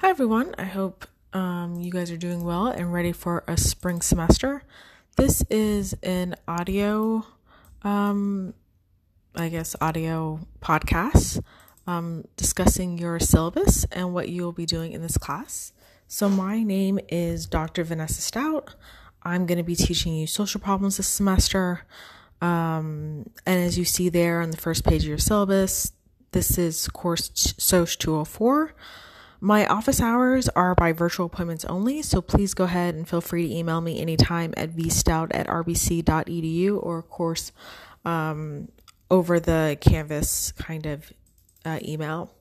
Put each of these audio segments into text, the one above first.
Hi, everyone. I hope um, you guys are doing well and ready for a spring semester. This is an audio, um, I guess, audio podcast um, discussing your syllabus and what you will be doing in this class. So, my name is Dr. Vanessa Stout. I'm going to be teaching you social problems this semester. Um, and as you see there on the first page of your syllabus, this is course SOC 204. My office hours are by virtual appointments only, so please go ahead and feel free to email me anytime at vstout at rbc.edu or, of course, um, over the Canvas kind of uh, email.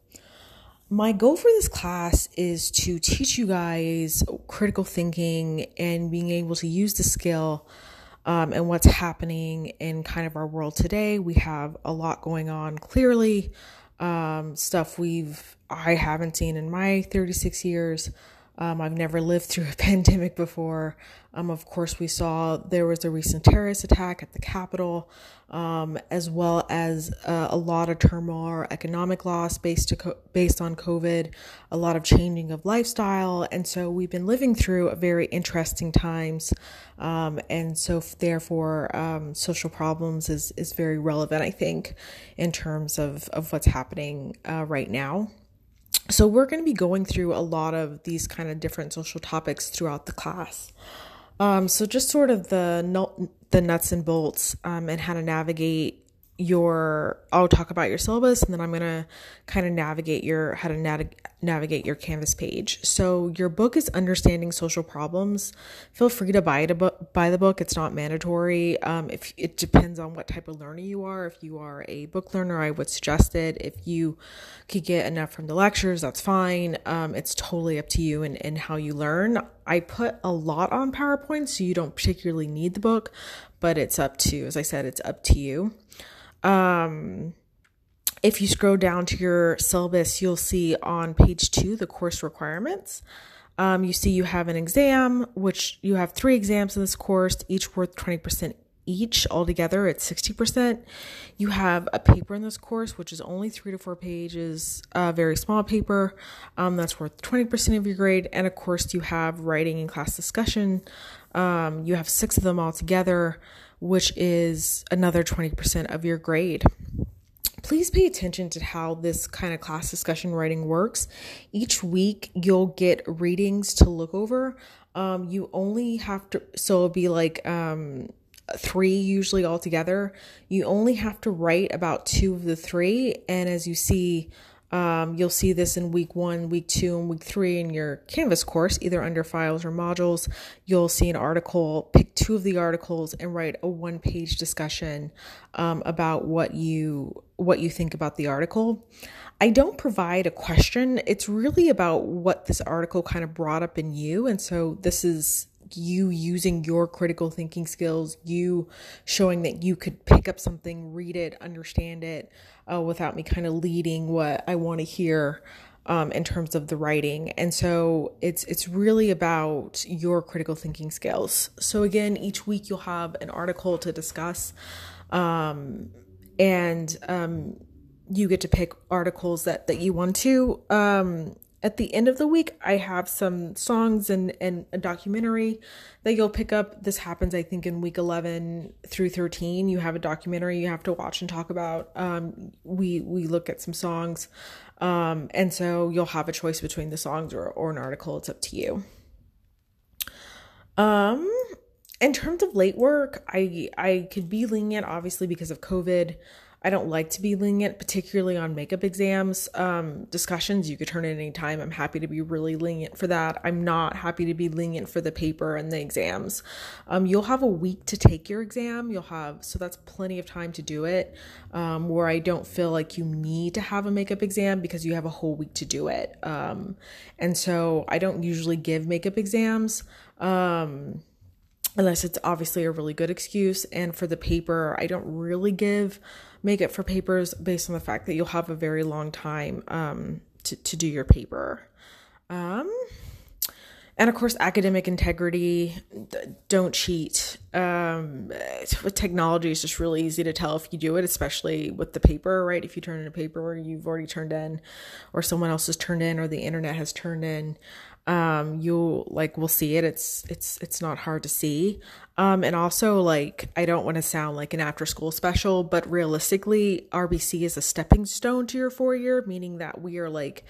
My goal for this class is to teach you guys critical thinking and being able to use the skill um, and what's happening in kind of our world today. We have a lot going on clearly um, stuff we've I haven't seen in my 36 years. Um, I've never lived through a pandemic before. Um, of course, we saw there was a recent terrorist attack at the Capitol, um, as well as uh, a lot of turmoil, economic loss based to co- based on COVID, a lot of changing of lifestyle, and so we've been living through very interesting times, um, and so therefore, um, social problems is is very relevant, I think, in terms of of what's happening uh, right now. So, we're going to be going through a lot of these kind of different social topics throughout the class. Um, so, just sort of the the nuts and bolts um, and how to navigate your I'll talk about your syllabus and then I'm going to kind of navigate your how to nav- navigate your canvas page. So your book is understanding social problems. Feel free to buy it book buy the book. It's not mandatory. Um, if it depends on what type of learner you are. If you are a book learner, I would suggest it. If you could get enough from the lectures, that's fine. Um, it's totally up to you and, and how you learn. I put a lot on PowerPoint, so you don't particularly need the book, but it's up to, as I said, it's up to you. Um, if you scroll down to your syllabus, you'll see on page two the course requirements. Um, you see you have an exam, which you have three exams in this course, each worth 20% each. Altogether, it's 60%. You have a paper in this course, which is only three to four pages, a very small paper. Um, that's worth 20% of your grade. And of course, you have writing and class discussion. Um, you have six of them all together which is another 20% of your grade. Please pay attention to how this kind of class discussion writing works. Each week, you'll get readings to look over. Um, you only have to, so it'll be like um, three usually altogether. You only have to write about two of the three. And as you see, um, you'll see this in week one, week two, and week three in your Canvas course, either under files or modules. You'll see an article, pick two of the articles, and write a one-page discussion um, about what you what you think about the article. I don't provide a question. It's really about what this article kind of brought up in you, and so this is you using your critical thinking skills, you showing that you could pick up something, read it, understand it, uh, without me kind of leading what I want to hear um, in terms of the writing. And so it's it's really about your critical thinking skills. So again, each week you'll have an article to discuss, um, and um, you get to pick articles that that you want to. Um, at the end of the week, I have some songs and, and a documentary that you'll pick up. This happens, I think, in week 11 through 13. You have a documentary you have to watch and talk about. Um, we, we look at some songs. Um, and so you'll have a choice between the songs or, or an article. It's up to you. Um, in terms of late work, I, I could be lenient, obviously, because of COVID. I don't like to be lenient, particularly on makeup exams. Um, discussions, you could turn at any time. I'm happy to be really lenient for that. I'm not happy to be lenient for the paper and the exams. Um, you'll have a week to take your exam. You'll have, so that's plenty of time to do it, um, where I don't feel like you need to have a makeup exam because you have a whole week to do it. Um, and so I don't usually give makeup exams. Um, unless it's obviously a really good excuse. And for the paper, I don't really give makeup for papers based on the fact that you'll have a very long time um, to, to do your paper. Um, and of course academic integrity don't cheat. Um, with technology it's just really easy to tell if you do it especially with the paper right? If you turn in a paper you've already turned in or someone else has turned in or the internet has turned in um, you'll like we'll see it it's it's it's not hard to see um, and also like i don't want to sound like an after school special but realistically rbc is a stepping stone to your four year meaning that we are like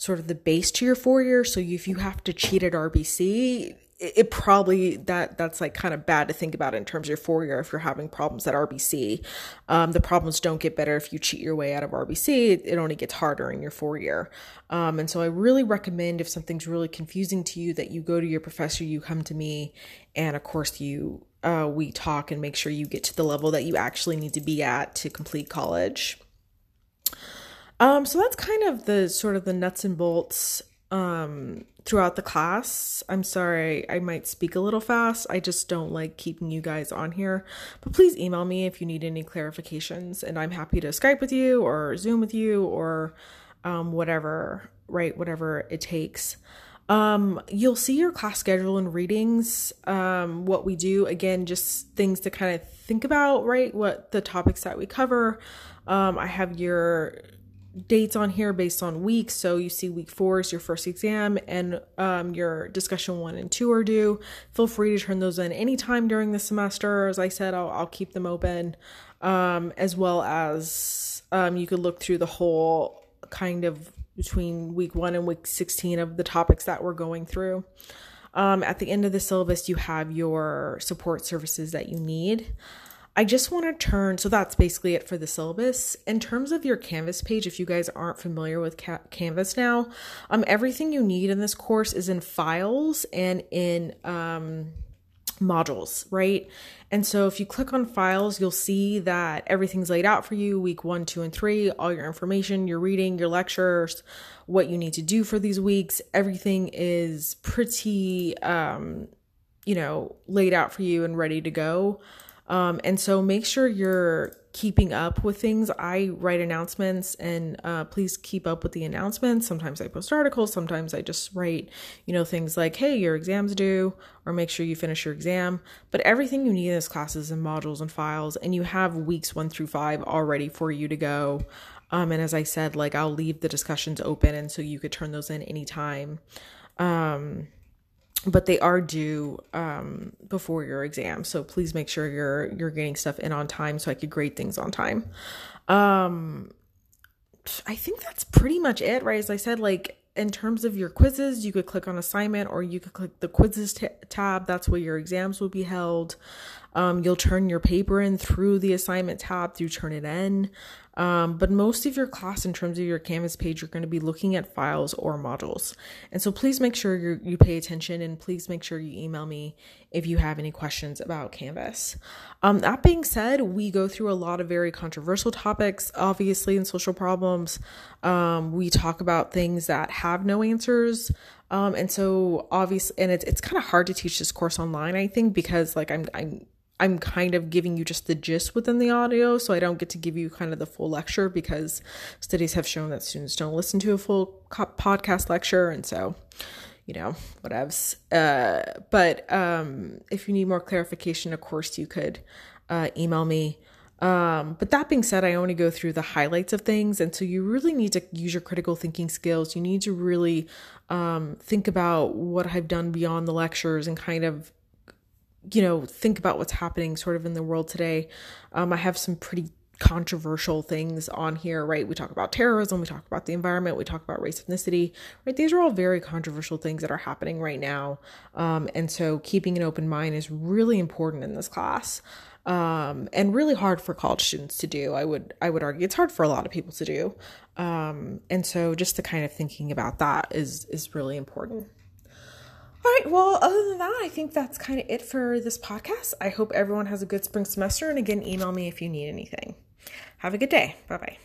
sort of the base to your four year. So if you have to cheat at RBC, it, probably that that's like kind of bad to think about in terms of your four year if you're having problems at RBC. Um, the problems don't get better if you cheat your way out of RBC. It, it only gets harder in your four year. Um, and so I really recommend if something's really confusing to you that you go to your professor, you come to me, and of course you uh, we talk and make sure you get to the level that you actually need to be at to complete college. Um, so that's kind of the sort of the nuts and bolts um, throughout the class. I'm sorry, I might speak a little fast. I just don't like keeping you guys on here. But please email me if you need any clarifications, and I'm happy to Skype with you or Zoom with you or um, whatever, right? Whatever it takes. Um, you'll see your class schedule and readings. Um, what we do again, just things to kind of think about, right? What the topics that we cover. Um, I have your dates on here based on weeks. So you see week four is your first exam and um, your discussion one and two are due. Feel free to turn those in anytime during the semester. As I said, I'll, I'll keep them open. Um, as well as um, you could look through the whole kind of between week one and week 16 of the topics that we're going through. Um, at the end of the syllabus, you have your support services that you need. I just want to turn, so that's basically it for the syllabus. In terms of your Canvas page, if you guys aren't familiar with Ca- Canvas now, um, everything you need in this course is in files and in um, modules, right? And so if you click on files, you'll see that everything's laid out for you week one, two, and three, all your information, your reading, your lectures, what you need to do for these weeks. Everything is pretty, um, you know, laid out for you and ready to go. Um, and so make sure you're keeping up with things. I write announcements and uh, please keep up with the announcements. Sometimes I post articles, sometimes I just write, you know, things like, hey, your exam's due, or make sure you finish your exam. But everything you need in this class is in modules and files, and you have weeks one through five already for you to go. Um, and as I said, like I'll leave the discussions open and so you could turn those in anytime. Um, but they are due um, before your exam. So please make sure you're you're getting stuff in on time so i could grade things on time. Um i think that's pretty much it right? As i said like in terms of your quizzes you could click on assignment or you could click the quizzes t- tab. That's where your exams will be held um, you'll turn your paper in through the assignment tab through Turnitin um, but most of your class, in terms of your Canvas page, you're going to be looking at files or modules. And so please make sure you you pay attention and please make sure you email me if you have any questions about Canvas. Um, that being said, we go through a lot of very controversial topics, obviously, in social problems. Um, we talk about things that have no answers. Um, and so obviously, and it's, it's kind of hard to teach this course online, I think, because like I'm, I'm I'm kind of giving you just the gist within the audio, so I don't get to give you kind of the full lecture because studies have shown that students don't listen to a full podcast lecture, and so you know whatevs. Uh, but um, if you need more clarification, of course you could uh, email me. Um, but that being said, I only go through the highlights of things, and so you really need to use your critical thinking skills. You need to really um, think about what I've done beyond the lectures and kind of you know, think about what's happening sort of in the world today. Um, I have some pretty controversial things on here, right? We talk about terrorism, we talk about the environment, we talk about race, ethnicity, right? These are all very controversial things that are happening right now. Um, and so keeping an open mind is really important in this class. Um, and really hard for college students to do. I would I would argue it's hard for a lot of people to do. Um, and so just the kind of thinking about that is is really important. All right, well, other than that, I think that's kind of it for this podcast. I hope everyone has a good spring semester. And again, email me if you need anything. Have a good day. Bye bye.